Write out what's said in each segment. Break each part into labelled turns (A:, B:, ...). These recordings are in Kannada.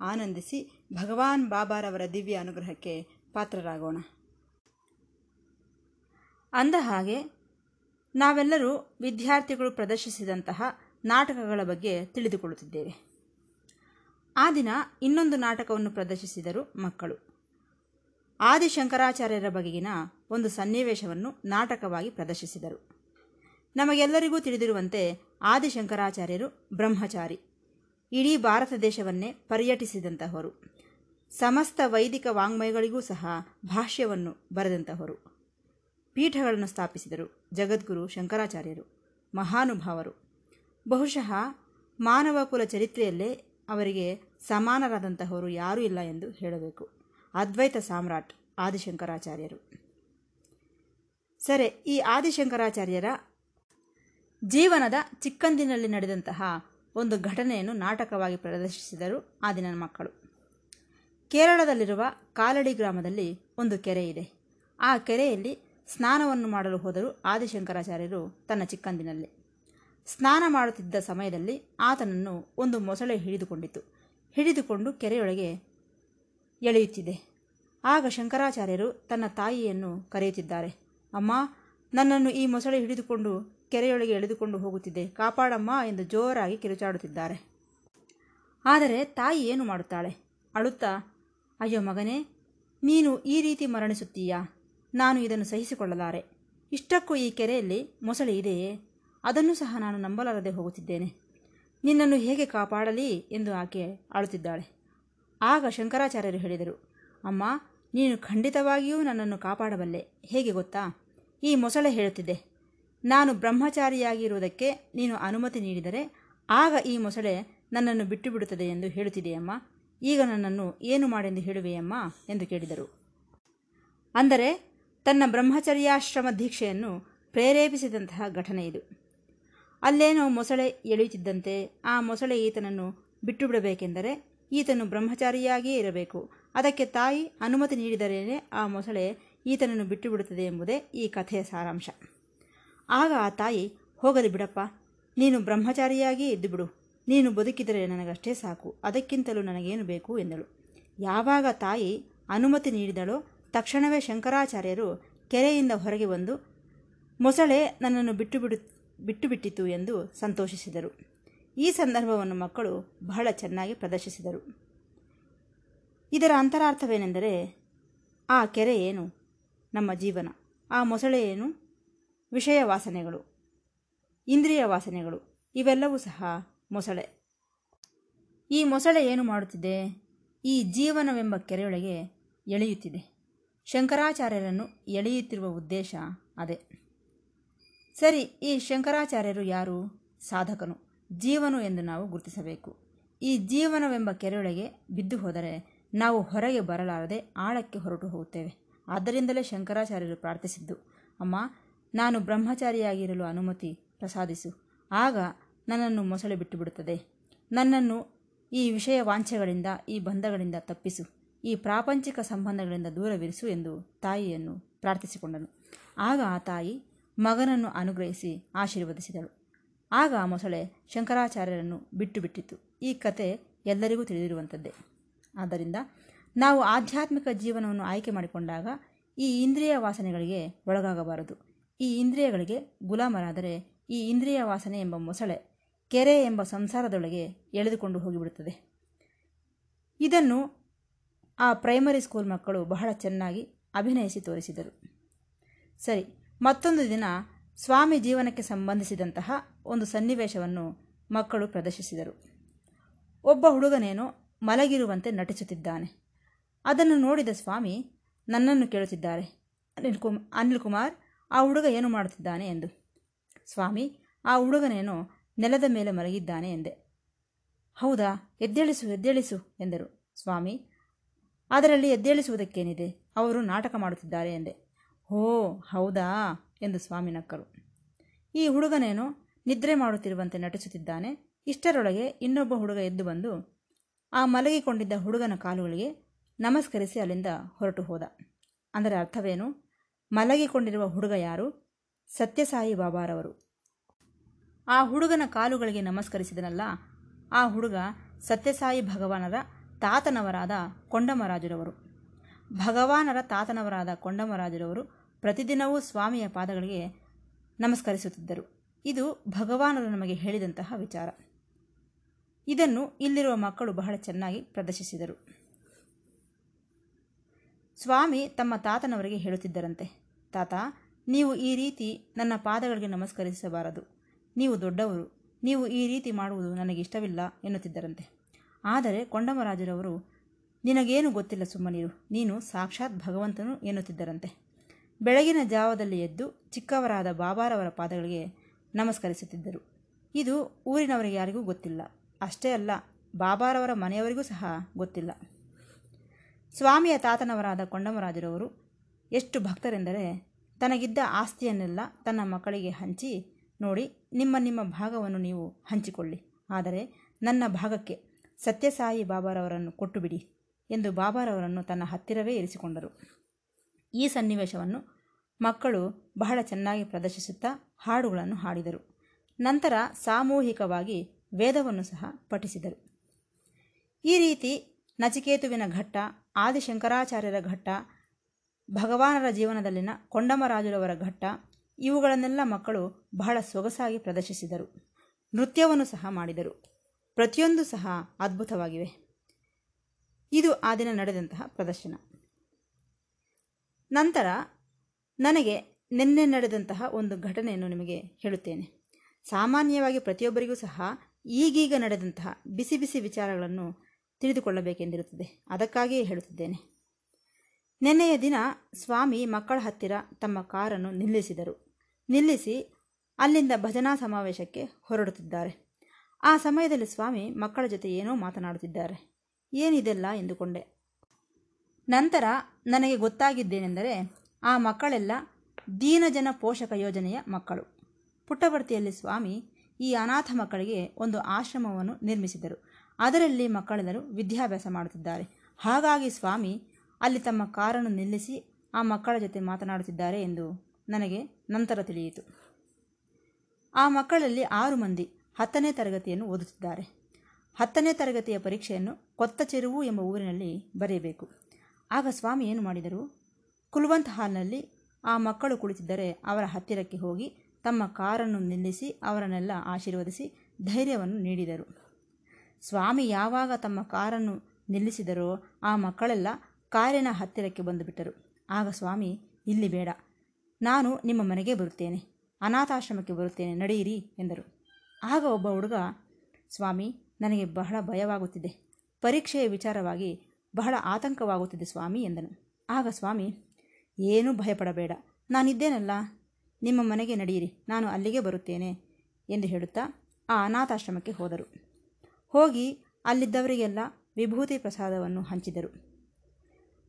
A: ಆನಂದಿಸಿ ಭಗವಾನ್ ಬಾಬಾರವರ ದಿವ್ಯ ಅನುಗ್ರಹಕ್ಕೆ ಪಾತ್ರರಾಗೋಣ. ಅಂದ ಹಾಗೆ ನಾವೆಲ್ಲರೂ ವಿದ್ಯಾರ್ಥಿಗಳು ಪ್ರದರ್ಶಿಸಿದಂತಹ ನಾಟಕಗಳ ಬಗ್ಗೆ ತಿಳಿದುಕೊಳ್ಳುತ್ತಿದ್ದೇವೆ. ಆ ದಿನ ಇನ್ನೊಂದು ನಾಟಕವನ್ನು ಪ್ರದರ್ಶಿಸಿದರು ಮಕ್ಕಳು. ಆದಿಶಂಕರಾಚಾರ್ಯರ ಬಗೆಗಿನ ಒಂದು ಸನ್ನಿವೇಶವನ್ನು ನಾಟಕವಾಗಿ ಪ್ರದರ್ಶಿಸಿದರು. ನಮಗೆಲ್ಲರಿಗೂ ತಿಳಿದಿರುವಂತೆ ಆದಿಶಂಕರಾಚಾರ್ಯರು ಬ್ರಹ್ಮಚಾರಿ. ಇಡೀ ಭಾರತ ದೇಶವನ್ನೇ ಪರ್ಯಟಿಸಿದಂತಹವರು. ಸಮಸ್ತ ವೈದಿಕ ವಾಂಗ್ಮಯಗಳಿಗೂ ಸಹ ಭಾಷ್ಯವನ್ನು ಬರೆದಂತಹವರು. ಪೀಠಗಳನ್ನು ಸ್ಥಾಪಿಸಿದರು ಜಗದ್ಗುರು ಶಂಕರಾಚಾರ್ಯರು, ಮಹಾನುಭಾವರು. ಬಹುಶಃ ಮಾನವ ಕುಲ ಚರಿತ್ರೆಯಲ್ಲೇ ಅವರಿಗೆ ಸಮಾನರಾದಂತಹವರು ಯಾರೂ ಇಲ್ಲ ಎಂದು ಹೇಳಬೇಕು. ಅದ್ವೈತ ಸಾಮ್ರಾಟ್ ಆದಿಶಂಕರಾಚಾರ್ಯರು. ಸರಿ, ಈ ಆದಿಶಂಕರಾಚಾರ್ಯರ ಜೀವನದ ಚಿಕ್ಕಂದಿನಲ್ಲಿ ನಡೆದಂತಹ ಒಂದು ಘಟನೆಯನ್ನು ನಾಟಕವಾಗಿ ಪ್ರದರ್ಶಿಸಿದರು ಆ ದಿನ ಮಕ್ಕಳು. ಕೇರಳದಲ್ಲಿರುವ ಕಾಲಡಿ ಗ್ರಾಮದಲ್ಲಿ ಒಂದು ಕೆರೆ ಇದೆ. ಆ ಕೆರೆಯಲ್ಲಿ ಸ್ನಾನವನ್ನು ಮಾಡಲು ಹೋದರು ಆದಿಶಂಕರಾಚಾರ್ಯರು ತನ್ನ ಚಿಕ್ಕಂದಿನಲ್ಲಿ. ಸ್ನಾನ ಮಾಡುತ್ತಿದ್ದ ಸಮಯದಲ್ಲಿ ಆತನನ್ನು ಒಂದು ಮೊಸಳೆ ಹಿಡಿದುಕೊಂಡಿತು ಹಿಡಿದುಕೊಂಡು ಕೆರೆಯೊಳಗೆ ಎಳೆಯುತ್ತಿದೆ. ಆಗ ಶಂಕರಾಚಾರ್ಯರು ತನ್ನ ತಾಯಿಯನ್ನು ಕರೆಯುತ್ತಿದ್ದಾರೆ. ಅಮ್ಮ, ನನ್ನನ್ನು ಈ ಮೊಸಳೆ ಹಿಡಿದುಕೊಂಡು ಕೆರೆಯೊಳಗೆ ಎಳೆದುಕೊಂಡು ಹೋಗುತ್ತಿದೆ ಕಾಪಾಡಮ್ಮ ಎಂದು ಜೋರಾಗಿ ಕಿರುಚಾಡುತ್ತಿದ್ದಾರೆ. ಆದರೆ ತಾಯಿ ಏನು ಮಾಡುತ್ತಾಳೆ? ಅಳುತ್ತಾ, ಅಯ್ಯೋ ಮಗನೇ, ನೀನು ಈ ರೀತಿ ಮರಣಿಸುತ್ತೀಯಾ? ನಾನು ಇದನ್ನು ಸಹಿಸಿಕೊಳ್ಳಲಾರೆ. ಇಷ್ಟಕ್ಕೂ ಈ ಕೆರೆಯಲ್ಲಿ ಮೊಸಳೆ ಇದೆಯೇ? ಅದನ್ನು ಸಹ ನಾನು ನಂಬಲಾರದೆ ಹೋಗುತ್ತಿದ್ದೇನೆ. ನಿನ್ನನ್ನು ಹೇಗೆ ಕಾಪಾಡಲಿ? ಎಂದು ಆಕೆ ಅಳುತ್ತಿದ್ದಾಳೆ. ಆಗ ಶಂಕರಾಚಾರ್ಯರು ಹೇಳಿದರು, ಅಮ್ಮ, ನೀನು ಖಂಡಿತವಾಗಿಯೂ ನನ್ನನ್ನು ಕಾಪಾಡಬಲ್ಲೆ. ಹೇಗೆ ಗೊತ್ತಾ? ಈ ಮೊಸಳೆ ಹೇಳುತ್ತಿದೆ ನಾನು ಬ್ರಹ್ಮಚಾರಿಯಾಗಿರುವುದಕ್ಕೆ ನೀನು ಅನುಮತಿ ನೀಡಿದರೆ ಆಗ ಈ ಮೊಸಳೆ ನನ್ನನ್ನು ಬಿಟ್ಟು ಬಿಡುತ್ತದೆ ಎಂದು ಹೇಳುತ್ತಿದೆಯಮ್ಮ. ಈಗ ನನ್ನನ್ನು ಏನು ಮಾಡೆಂದು ಹೇಳುವೆಯಮ್ಮ ಎಂದು ಕೇಳಿದರು. ಅಂದರೆ ತನ್ನ ಬ್ರಹ್ಮಚರ್ಯಾಶ್ರಮ ದೀಕ್ಷೆಯನ್ನು ಪ್ರೇರೇಪಿಸಿದಂತಹ ಘಟನೆ ಇದು. ಅಲ್ಲೇನೋ ಮೊಸಳೆ ಎಳೆಯುತ್ತಿದ್ದಂತೆ ಆ ಮೊಸಳೆ ಈತನನ್ನು ಬಿಟ್ಟು ಬಿಡಬೇಕೆಂದರೆ ಈತನು ಬ್ರಹ್ಮಚಾರಿಯಾಗಿಯೇ ಇರಬೇಕು. ಅದಕ್ಕೆ ತಾಯಿ ಅನುಮತಿ ನೀಡಿದರೇನೆ ಆ ಮೊಸಳೆ ಈತನನ್ನು ಬಿಟ್ಟು ಬಿಡುತ್ತದೆ ಎಂಬುದೇ ಈ ಕಥೆಯ ಸಾರಾಂಶ. ಆಗ ಆ ತಾಯಿ, ಹೋಗಲಿ ಬಿಡಪ್ಪ, ನೀನು ಬ್ರಹ್ಮಚಾರಿಯಾಗಿಯೇ ಇದ್ದು ಬಿಡು. ನೀನು ಬದುಕಿದರೆ ನನಗಷ್ಟೇ ಸಾಕು, ಅದಕ್ಕಿಂತಲೂ ನನಗೇನು ಬೇಕು ಎಂದಳು. ಯಾವಾಗ ತಾಯಿ ಅನುಮತಿ ನೀಡಿದಳೋ ತಕ್ಷಣವೇ ಶಂಕರಾಚಾರ್ಯರು ಕೆರೆಯಿಂದ ಹೊರಗೆ ಬಂದು, ಮೊಸಳೆ ನನ್ನನ್ನು ಬಿಟ್ಟು ಬಿಡು, ಬಿಟ್ಟು ಬಿಟ್ಟಿತು ಎಂದು ಸಂತೋಷಿಸಿದರು. ಈ ಸಂದರ್ಭವನ್ನು ಮಕ್ಕಳು ಬಹಳ ಚೆನ್ನಾಗಿ ಪ್ರದರ್ಶಿಸಿದರು. ಇದರ ಅಂತರಾರ್ಥವೇನೆಂದರೆ, ಆ ಕೆರೆ ಏನು? ನಮ್ಮ ಜೀವನ. ಆ ಮೊಸಳೆ ಏನು? ವಿಷಯ ವಾಸನೆಗಳು, ಇಂದ್ರಿಯ ವಾಸನೆಗಳು, ಇವೆಲ್ಲವೂ ಸಹ ಮೊಸಳೆ. ಈ ಮೊಸಳೆ ಏನು ಮಾಡುತ್ತಿದೆ? ಈ ಜೀವನವೆಂಬ ಕೆರೆಯೊಳಗೆ ಎಳೆಯುತ್ತಿದೆ. ಶಂಕರಾಚಾರ್ಯರನ್ನು ಎಳೆಯುತ್ತಿರುವ ಉದ್ದೇಶ ಅದೇ. ಸರಿ, ಈ ಶಂಕರಾಚಾರ್ಯರು ಯಾರು? ಸಾಧಕನು. ಜೀವನು ಎಂದು ನಾವು ಗುರುತಿಸಬೇಕು. ಈ ಜೀವನವೆಂಬ ಕೆರೆಯೊಳಗೆ ಬಿದ್ದು ಹೋದರೆ ನಾವು ಹೊರಗೆ ಬರಲಾರದೆ ಆಳಕ್ಕೆ ಹೊರಟು ಹೋಗುತ್ತೇವೆ. ಆದ್ದರಿಂದಲೇ ಶಂಕರಾಚಾರ್ಯರು ಪ್ರಾರ್ಥಿಸಿದ್ದು, ಅಮ್ಮ ನಾನು ಬ್ರಹ್ಮಚಾರಿಯಾಗಿರಲು ಅನುಮತಿ ಪ್ರಸಾದಿಸು. ಆಗ ನನ್ನನ್ನು ಮೊಸಳೆ ಬಿಟ್ಟುಬಿಡುತ್ತದೆ. ನನ್ನನ್ನು ಈ ವಿಷಯ ವಾಂಛೆಗಳಿಂದ, ಈ ಬಂಧಗಳಿಂದ ತಪ್ಪಿಸು. ಈ ಪ್ರಾಪಂಚಿಕ ಸಂಬಂಧಗಳಿಂದ ದೂರವಿರಿಸು ಎಂದು ತಾಯಿಯನ್ನು ಪ್ರಾರ್ಥಿಸಿಕೊಂಡನು. ಆಗ ಆ ತಾಯಿ ಮಗನನ್ನು ಅನುಗ್ರಹಿಸಿ ಆಶೀರ್ವದಿಸಿದಳು. ಆಗ ಆ ಮೊಸಳೆ ಶಂಕರಾಚಾರ್ಯರನ್ನು ಬಿಟ್ಟು ಬಿಟ್ಟಿತು ಈ ಕತೆ ಎಲ್ಲರಿಗೂ ತಿಳಿದಿರುವಂಥದ್ದೇ. ಆದ್ದರಿಂದ ನಾವು ಆಧ್ಯಾತ್ಮಿಕ ಜೀವನವನ್ನು ಆಯ್ಕೆ ಮಾಡಿಕೊಂಡಾಗ ಈ ಇಂದ್ರಿಯ ವಾಸನೆಗಳಿಗೆ ಒಳಗಾಗಬಾರದು. ಈ ಇಂದ್ರಿಯಗಳಿಗೆ ಗುಲಾಮರಾದರೆ ಈ ಇಂದ್ರಿಯ ವಾಸನೆ ಎಂಬ ಮೊಸಳೆ ಕೆರೆ ಎಂಬ ಸಂಸಾರದೊಳಗೆ ಎಳೆದುಕೊಂಡು ಹೋಗಿಬಿಡುತ್ತದೆ. ಇದನ್ನು ಆ ಪ್ರೈಮರಿ ಸ್ಕೂಲ್ ಮಕ್ಕಳು ಬಹಳ ಚೆನ್ನಾಗಿ ಅಭಿನಯಿಸಿ ತೋರಿಸಿದರು. ಸರಿ, ಮತ್ತೊಂದು ದಿನ ಸ್ವಾಮಿ ಜೀವನಕ್ಕೆ ಸಂಬಂಧಿಸಿದಂತಹ ಒಂದು ಸನ್ನಿವೇಶವನ್ನು ಮಕ್ಕಳು ಪ್ರದರ್ಶಿಸಿದರು. ಒಬ್ಬ ಹುಡುಗನೇನು ಮಲಗಿರುವಂತೆ ನಟಿಸುತ್ತಿದ್ದಾನೆ. ಅದನ್ನು ನೋಡಿದ ಸ್ವಾಮಿ ನನ್ನನ್ನು ಕೇಳುತ್ತಿದ್ದಾರೆ. ಅನಿಲ್ ಕುಮ್, ಅನಿಲ್ ಕುಮಾರ್ ಆ ಹುಡುಗ ಏನು ಮಾಡುತ್ತಿದ್ದಾನೆ ಎಂದು. ಸ್ವಾಮಿ, ಆ ಹುಡುಗನೇನೋ ನೆಲದ ಮೇಲೆ ಮಲಗಿದ್ದಾನೆ ಎಂದೆ. ಹೌದಾ, ಎದ್ದೇಳಿಸು ಎದ್ದೇಳಿಸು ಎಂದರು. ಸ್ವಾಮಿ, ಅದರಲ್ಲಿ ಎದ್ದೇಳಿಸುವುದಕ್ಕೇನಿದೆ? ಅವರು ನಾಟಕ ಮಾಡುತ್ತಿದ್ದಾರೆ ಎಂದೆ. ಓ ಹೌದಾ ಎಂದು ಸ್ವಾಮಿ ನಕ್ಕರು. ಈ ಹುಡುಗನೇನು ನಿದ್ರೆ ಮಾಡುತ್ತಿರುವಂತೆ ನಟಿಸುತ್ತಿದ್ದಾನೆ? ಇಷ್ಟರೊಳಗೆ ಇನ್ನೊಬ್ಬ ಹುಡುಗ ಎದ್ದು ಬಂದು ಆ ಮಲಗಿಕೊಂಡಿದ್ದ ಹುಡುಗನ ಕಾಲುಗಳಿಗೆ ನಮಸ್ಕರಿಸಿ ಅಲ್ಲಿಂದ ಹೊರಟು ಹೋದ. ಅಂದರೆ ಅರ್ಥವೇನು? ಮಲಗಿಕೊಂಡಿರುವ ಹುಡುಗ ಯಾರು? ಸತ್ಯಸಾಯಿ ಬಾಬಾರವರು. ಆ ಹುಡುಗನ ಕಾಲುಗಳಿಗೆ ನಮಸ್ಕರಿಸಿದನಲ್ಲ, ಆ ಹುಡುಗ ಸತ್ಯಸಾಯಿ ಭಗವಾನರ ತಾತನವರಾದ ಕೊಂಡಮರಾಜರವರು ಭಗವಾನರ ತಾತನವರಾದ ಕೊಂಡಮರಾಜರವರು ಪ್ರತಿದಿನವೂ ಸ್ವಾಮಿಯ ಪಾದಗಳಿಗೆ ನಮಸ್ಕರಿಸುತ್ತಿದ್ದರು. ಇದು ಭಗವಾನರು ನಮಗೆ ಹೇಳಿದಂತಹ ವಿಚಾರ. ಇದನ್ನು ಇಲ್ಲಿರುವ ಮಕ್ಕಳು ಬಹಳ ಚೆನ್ನಾಗಿ ಪ್ರದರ್ಶಿಸಿದರು. ಸ್ವಾಮಿ ತಮ್ಮ ತಾತನವರಿಗೆ ಹೇಳುತ್ತಿದ್ದರಂತೆ, ತಾತ, ನೀವು ಈ ರೀತಿ ನನ್ನ ಪಾದಗಳಿಗೆ ನಮಸ್ಕರಿಸಬಾರದು. ನೀವು ದೊಡ್ಡವರು, ನೀವು ಈ ರೀತಿ ಮಾಡುವುದು ನನಗೆ ಇಷ್ಟವಿಲ್ಲ, ಎನ್ನುತ್ತಿದ್ದರಂತೆ. ಆದರೆ ಕೊಂಡಮರಾಜರವರು ನಿನಗೇನು ಗೊತ್ತಿಲ್ಲ ಸುಮ್ಮನೀರು, ನೀನು ಸಾಕ್ಷಾತ್ ಭಗವಂತನು, ಎನ್ನುತ್ತಿದ್ದರಂತೆ. ಬೆಳಗಿನ ಜಾವದಲ್ಲಿ ಎದ್ದು ಚಿಕ್ಕವರಾದ ಬಾಬಾರವರ ಪಾದಗಳಿಗೆ ನಮಸ್ಕರಿಸುತ್ತಿದ್ದರು. ಇದು ಊರಿನವರಿಗೆ ಯಾರಿಗೂ ಗೊತ್ತಿಲ್ಲ. ಅಷ್ಟೇ ಅಲ್ಲ, ಬಾಬಾರವರ ಮನೆಯವರಿಗೂ ಸಹ ಗೊತ್ತಿಲ್ಲ. ಸ್ವಾಮಿಯ ತಾತನವರಾದ ಕೊಂಡಮರಾಜರವರು ಎಷ್ಟು ಭಕ್ತರೆಂದರೆ ತನಗಿದ್ದ ಆಸ್ತಿಯನ್ನೆಲ್ಲ ತನ್ನ ಮಕ್ಕಳಿಗೆ ಹಂಚಿ ನೋಡಿ ನಿಮ್ಮ ನಿಮ್ಮ ಭಾಗವನ್ನು ನೀವು ಹಂಚಿಕೊಳ್ಳಿ. ಆದರೆ ನನ್ನ ಭಾಗಕ್ಕೆ ಸತ್ಯಸಾಯಿ ಬಾಬಾರವರನ್ನು ಕೊಟ್ಟು ಬಿಡಿ ಎಂದು ಬಾಬಾರವರನ್ನು ತನ್ನ ಹತ್ತಿರವೇ ಇರಿಸಿಕೊಂಡರು. ಈ ಸನ್ನಿವೇಶವನ್ನು ಮಕ್ಕಳು ಬಹಳ ಚೆನ್ನಾಗಿ ಪ್ರದರ್ಶಿಸುತ್ತಾ ಹಾಡುಗಳನ್ನು ಹಾಡಿದರು. ನಂತರ ಸಾಮೂಹಿಕವಾಗಿ ವೇದವನ್ನು ಸಹ ಪಠಿಸಿದರು. ಈ ರೀತಿ ನಚಿಕೇತುವಿನ ಘಟ್ಟ ಆದಿಶಂಕರಾಚಾರ್ಯರ ಘಟ್ಟ, ಭಗವಾನರ ಜೀವನದಲ್ಲಿನ ಕೊಂಡಮರಾಜುರವರ ಘಟ್ಟ, ಇವುಗಳನ್ನೆಲ್ಲ ಮಕ್ಕಳು ಬಹಳ ಸೊಗಸಾಗಿ ಪ್ರದರ್ಶಿಸಿದರು. ನೃತ್ಯವನ್ನು ಸಹ ಮಾಡಿದರು. ಪ್ರತಿಯೊಂದು ಸಹ ಅದ್ಭುತವಾಗಿವೆ. ಇದು ಆ ದಿನ ನಡೆದಂತಹ ಪ್ರದರ್ಶನ. ನಂತರ ನನಗೆ ನಿನ್ನೆ ನಡೆದಂತಹ ಒಂದು ಘಟನೆಯನ್ನು ನಿಮಗೆ ಹೇಳುತ್ತೇನೆ. ಸಾಮಾನ್ಯವಾಗಿ ಪ್ರತಿಯೊಬ್ಬರಿಗೂ ಸಹ ಈಗೀಗ ನಡೆದಂತಹ ಬಿಸಿ ಬಿಸಿ ವಿಚಾರಗಳನ್ನು ತಿಳಿದುಕೊಳ್ಳಬೇಕೆಂದಿರುತ್ತದೆ. ಅದಕ್ಕಾಗಿಯೇ ಹೇಳುತ್ತಿದ್ದೇನೆ. ನಿನ್ನೆಯ ದಿನ ಸ್ವಾಮಿ ಮಕ್ಕಳ ಹತ್ತಿರ ತಮ್ಮ ಕಾರನ್ನು ನಿಲ್ಲಿಸಿದರು. ನಿಲ್ಲಿಸಿ ಅಲ್ಲಿಂದ ಭಜನಾ ಸಮಾವೇಶಕ್ಕೆ ಹೊರಡುತ್ತಿದ್ದಾರೆ. ಆ ಸಮಯದಲ್ಲಿ ಸ್ವಾಮಿ ಮಕ್ಕಳ ಜೊತೆ ಏನೋ ಮಾತನಾಡುತ್ತಿದ್ದಾರೆ. ಏನಿದೆಲ್ಲ ಎಂದುಕೊಂಡೆ. ನಂತರ ನನಗೆ ಗೊತ್ತಾಗಿದ್ದೇನೆಂದರೆ ಆ ಮಕ್ಕಳೆಲ್ಲ ದೀನಜನ ಪೋಷಕ ಯೋಜನೆಯ ಮಕ್ಕಳು. ಪುಟ್ಟಭರ್ತಿಯಲ್ಲಿ ಸ್ವಾಮಿ ಈ ಅನಾಥ ಮಕ್ಕಳಿಗೆ ಒಂದು ಆಶ್ರಮವನ್ನು ನಿರ್ಮಿಸಿದರು. ಅದರಲ್ಲಿ ಮಕ್ಕಳೆಲ್ಲರೂ ವಿದ್ಯಾಭ್ಯಾಸ ಮಾಡುತ್ತಿದ್ದಾರೆ. ಹಾಗಾಗಿ ಸ್ವಾಮಿ, ಅಲ್ಲಿ ತಮ್ಮ ಕಾರನ್ನು ನಿಲ್ಲಿಸಿ ಆ ಮಕ್ಕಳ ಜೊತೆ ಮಾತನಾಡುತ್ತಿದ್ದಾರೆ ಎಂದು ನನಗೆ ನಂತರ ತಿಳಿಯಿತು. ಆ ಮಕ್ಕಳಲ್ಲಿ ಆರು ಮಂದಿ ಹತ್ತನೇ ತರಗತಿಯನ್ನು ಓದುತ್ತಿದ್ದಾರೆ. ಹತ್ತನೇ ತರಗತಿಯ ಪರೀಕ್ಷೆಯನ್ನು ಕೊತ್ತ ಚೆರುವು ಎಂಬ ಊರಿನಲ್ಲಿ ಬರೆಯಬೇಕು. ಆಗ ಸ್ವಾಮಿ ಏನು ಮಾಡಿದರು? ಕುಲ್ವಂತ್ ಹಾಲ್ನಲ್ಲಿ ಆ ಮಕ್ಕಳು ಕುಳಿತಿದ್ದರೆ ಅವರ ಹತ್ತಿರಕ್ಕೆ ಹೋಗಿ ತಮ್ಮ ಕಾರನ್ನು ನಿಲ್ಲಿಸಿ ಅವರನ್ನೆಲ್ಲ ಆಶೀರ್ವದಿಸಿ ಧೈರ್ಯವನ್ನು ನೀಡಿದರು. ಸ್ವಾಮಿ ಯಾವಾಗ ತಮ್ಮ ಕಾರನ್ನು ನಿಲ್ಲಿಸಿದರೋ ಆ ಮಕ್ಕಳೆಲ್ಲ ಕಾರಿನ ಹತ್ತಿರಕ್ಕೆ ಬಂದುಬಿಟ್ಟರು. ಆಗ ಸ್ವಾಮಿ, ಇಲ್ಲಿ ಬೇಡ. ನಾನು ನಿಮ್ಮ ಮನೆಗೆ ಬರುತ್ತೇನೆ. ಅನಾಥಾಶ್ರಮಕ್ಕೆ ಬರುತ್ತೇನೆ. ನಡೆಯಿರಿ ಎಂದರು. ಆಗ ಒಬ್ಬ ಹುಡುಗ, ಸ್ವಾಮಿ, ನನಗೆ ಬಹಳ ಭಯವಾಗುತ್ತಿದೆ. ಪರೀಕ್ಷೆಯ ವಿಚಾರವಾಗಿ ಬಹಳ ಆತಂಕವಾಗುತ್ತಿದೆ ಸ್ವಾಮಿ ಎಂದನು. ಆಗ ಸ್ವಾಮಿ, ಏನೂ ಭಯಪಡಬೇಡ. ನಾನಿದ್ದೇನಲ್ಲ. ನಿಮ್ಮ ಮನೆಗೆ ನಡೆಯಿರಿ. ನಾನು ಅಲ್ಲಿಗೆ ಬರುತ್ತೇನೆ ಎಂದು ಹೇಳುತ್ತಾ ಆ ಅನಾಥಾಶ್ರಮಕ್ಕೆ ಹೋದರು. ಹೋಗಿ ಅಲ್ಲಿದ್ದವರಿಗೆಲ್ಲ ವಿಭೂತಿ ಪ್ರಸಾದವನ್ನು ಹಂಚಿದರು.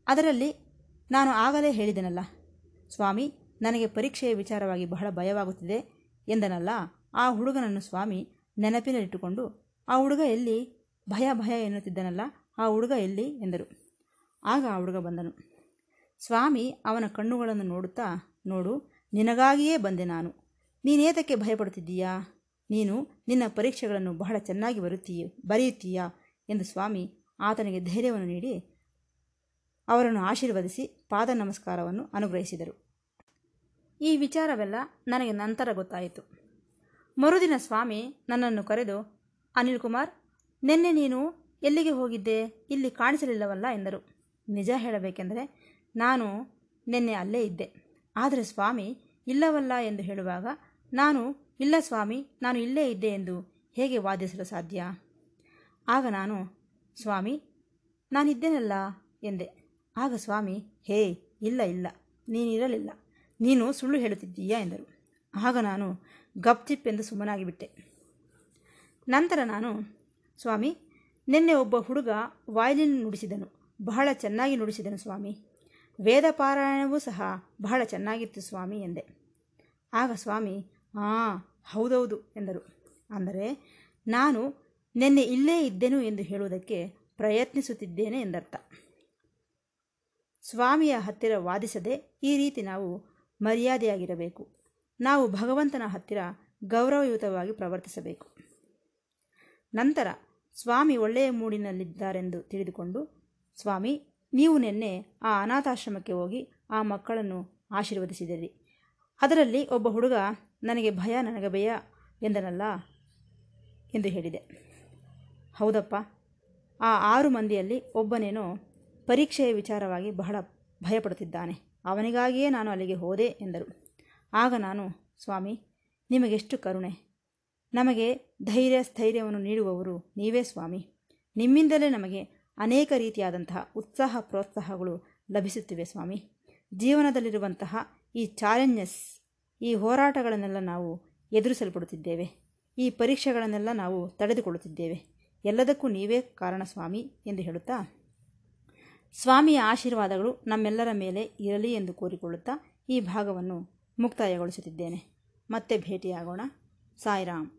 A: ಅದರಲ್ಲಿ ನಾನು ಆಗಲೇ ಹೇಳಿದೆನಲ್ಲ, ಸ್ವಾಮಿ, ನನಗೆ ಪರೀಕ್ಷೆಯ ವಿಚಾರವಾಗಿ ಬಹಳ ಭಯವಾಗುತ್ತಿದೆ ಎಂದನಲ್ಲ, ಆ ಹುಡುಗನನ್ನು ಸ್ವಾಮಿ ನೆನಪಿನಲ್ಲಿಟ್ಟುಕೊಂಡು, ಆ ಹುಡುಗ ಎಲ್ಲಿ? ಭಯ ಭಯ ಎನ್ನುತ್ತಿದ್ದನಲ್ಲ, ಆ ಹುಡುಗ ಎಲ್ಲಿ? ಎಂದರು. ಆಗ ಆ ಹುಡುಗ ಬಂದನು. ಸ್ವಾಮಿ, ಅವನ ಕಣ್ಣುಗಳನ್ನು ನೋಡುತ್ತಾ, ನೋಡು, ನಿನಗಾಗಿಯೇ ಬಂದೆ ನಾನು. ನೀನೇತಕ್ಕೆ ಭಯಪಡುತ್ತಿದ್ದೀಯಾ? ನೀನು ನಿನ್ನ ಪರೀಕ್ಷೆಗಳನ್ನು ಬಹಳ ಚೆನ್ನಾಗಿ ಬರುತ್ತೀಯ, ಬರೆಯುತ್ತೀಯಾ ಎಂದು ಸ್ವಾಮಿ ಆತನಿಗೆ ಧೈರ್ಯವನ್ನು ನೀಡಿ ಅವರನ್ನು ಆಶೀರ್ವದಿಸಿ ಪಾದ ನಮಸ್ಕಾರವನ್ನು ಅನುಗ್ರಹಿಸಿದರು. ಈ ವಿಚಾರವೆಲ್ಲ ನನಗೆ ನಂತರ ಗೊತ್ತಾಯಿತು. ಮರುದಿನ ಸ್ವಾಮಿ ನನ್ನನ್ನು ಕರೆದು, ಅನಿಲ್ ಕುಮಾರ್, ನಿನ್ನೆ ನೀನು ಎಲ್ಲಿಗೆ ಹೋಗಿದ್ದೆ? ಇಲ್ಲಿ ಕಾಣಿಸಲಿಲ್ಲವಲ್ಲ? ಎಂದರು. ನಿಜ ಹೇಳಬೇಕೆಂದರೆ ನಾನು ನಿನ್ನೆ ಅಲ್ಲೇ ಇದ್ದೆ. ಆದರೆ ಸ್ವಾಮಿ, ಇಲ್ಲವಲ್ಲ ಎಂದು ಹೇಳುವಾಗ ನಾನು ಇಲ್ಲ ಸ್ವಾಮಿ, ನಾನು ಇಲ್ಲೇ ಇದ್ದೆ ಎಂದು ಹೇಗೆ ವಾದಿಸಲು ಸಾಧ್ಯ? ಆಗ ನಾನು, ಸ್ವಾಮಿ, ನಾನಿದ್ದೇನಲ್ಲ ಎಂದೆ. ಆಗ ಸ್ವಾಮಿ, ಹೇ, ಇಲ್ಲ ಇಲ್ಲ, ನೀನಿರಲಿಲ್ಲ, ನೀನು ಸುಳ್ಳು ಹೇಳುತ್ತಿದ್ದೀಯಾ ಎಂದರು. ಆಗ ನಾನು ಗಪ್ಚಿಪ್ ಎಂದು ಸುಮ್ಮನಾಗಿಬಿಟ್ಟೆ ನಂತರ ನಾನು, ಸ್ವಾಮಿ, ನಿನ್ನೆ ಒಬ್ಬ ಹುಡುಗ ವಾಯ್ಲಿನ್ ನುಡಿಸಿದನು, ಬಹಳ ಚೆನ್ನಾಗಿ ನುಡಿಸಿದನು ಸ್ವಾಮಿ. ವೇದ ಪಾರಾಯಣವೂ ಸಹ ಬಹಳ ಚೆನ್ನಾಗಿತ್ತು ಸ್ವಾಮಿ ಎಂದೆ. ಆಗ ಸ್ವಾಮಿ ಹಾಂ ಹೌದೌದು ಎಂದರು. ಅಂದರೆ, ನಾನು ನಿನ್ನೆ ಇಲ್ಲೇ ಇದ್ದೆನು ಎಂದು ಹೇಳುವುದಕ್ಕೆ ಪ್ರಯತ್ನಿಸುತ್ತಿದ್ದೇನೆ ಎಂದರ್ಥ. ಸ್ವಾಮಿಯ ಹತ್ತಿರ ವಾದಿಸದೆ ಈ ರೀತಿ ನಾವು ಮರ್ಯಾದೆಯಾಗಿರಬೇಕು. ನಾವು ಭಗವಂತನ ಹತ್ತಿರ ಗೌರವಯುತವಾಗಿ ಪ್ರವರ್ತಿಸಬೇಕು. ನಂತರ ಸ್ವಾಮಿ ಒಳ್ಳೆಯ ಮೂಡಿನಲ್ಲಿದ್ದಾರೆಂದು ತಿಳಿದುಕೊಂಡು, ಸ್ವಾಮಿ, ನೀವು ನಿನ್ನೆ ಆ ಅನಾಥಾಶ್ರಮಕ್ಕೆ ಹೋಗಿ ಆ ಮಕ್ಕಳನ್ನು ಆಶೀರ್ವದಿಸಿದಿರಿ. ಅದರಲ್ಲಿ ಒಬ್ಬ ಹುಡುಗ, ನನಗೆ ಭಯ ನನಗೆ ಭಯ ಎಂದನಲ್ಲ ಎಂದು ಹೇಳಿದೆ. ಹೌದಪ್ಪ. ಆ ಆರು ಮಂದಿಯಲ್ಲಿ ಒಬ್ಬನೇನೋ ಪರೀಕ್ಷೆಯ ವಿಚಾರವಾಗಿ ಬಹಳ ಭಯಪಡುತ್ತಿದ್ದಾನೆ. ಅವನಿಗಾಗಿಯೇ ನಾನು ಅಲ್ಲಿಗೆ ಹೋದೆ ಎಂದರು. ಆಗ ನಾನು, ಸ್ವಾಮಿ, ನಿಮಗೆಷ್ಟು ಕರುಣೆ. ನಮಗೆ ಧೈರ್ಯ, ಸ್ಥೈರ್ಯವನ್ನು ನೀಡುವವರು ನೀವೇ ಸ್ವಾಮಿ. ನಿಮ್ಮಿಂದಲೇ ನಮಗೆ ಅನೇಕ ರೀತಿಯಾದಂತಹ ಉತ್ಸಾಹ, ಪ್ರೋತ್ಸಾಹಗಳು ಲಭಿಸುತ್ತಿವೆ ಸ್ವಾಮಿ. ಜೀವನದಲ್ಲಿರುವಂತಹ ಈ ಚಾಲೆಂಜಸ್, ಈ ಹೋರಾಟಗಳನ್ನೆಲ್ಲ ನಾವು ಎದುರಿಸಲ್ಪಡುತ್ತಿದ್ದೇವೆ. ಈ ಪರೀಕ್ಷೆಗಳನ್ನೆಲ್ಲ ನಾವು ತಡೆದುಕೊಳ್ಳುತ್ತಿದ್ದೇವೆ. ಎಲ್ಲದಕ್ಕೂ ನೀವೇ ಕಾರಣ ಸ್ವಾಮಿ ಎಂದು ಹೇಳುತ್ತಾ? ಸ್ವಾಮಿಯ ಆಶೀರ್ವಾದಗಳು ನಮ್ಮೆಲ್ಲರ ಮೇಲೆ ಇರಲಿ ಎಂದು ಕೋರಿಕೊಳ್ಳುತ್ತಾ ಈ ಭಾಗವನ್ನು ಮುಕ್ತಾಯಗೊಳಿಸುತ್ತಿದ್ದೇನೆ. ಮತ್ತೆ ಭೇಟಿಯಾಗೋಣ. ಸಾಯಿರಾಮ್.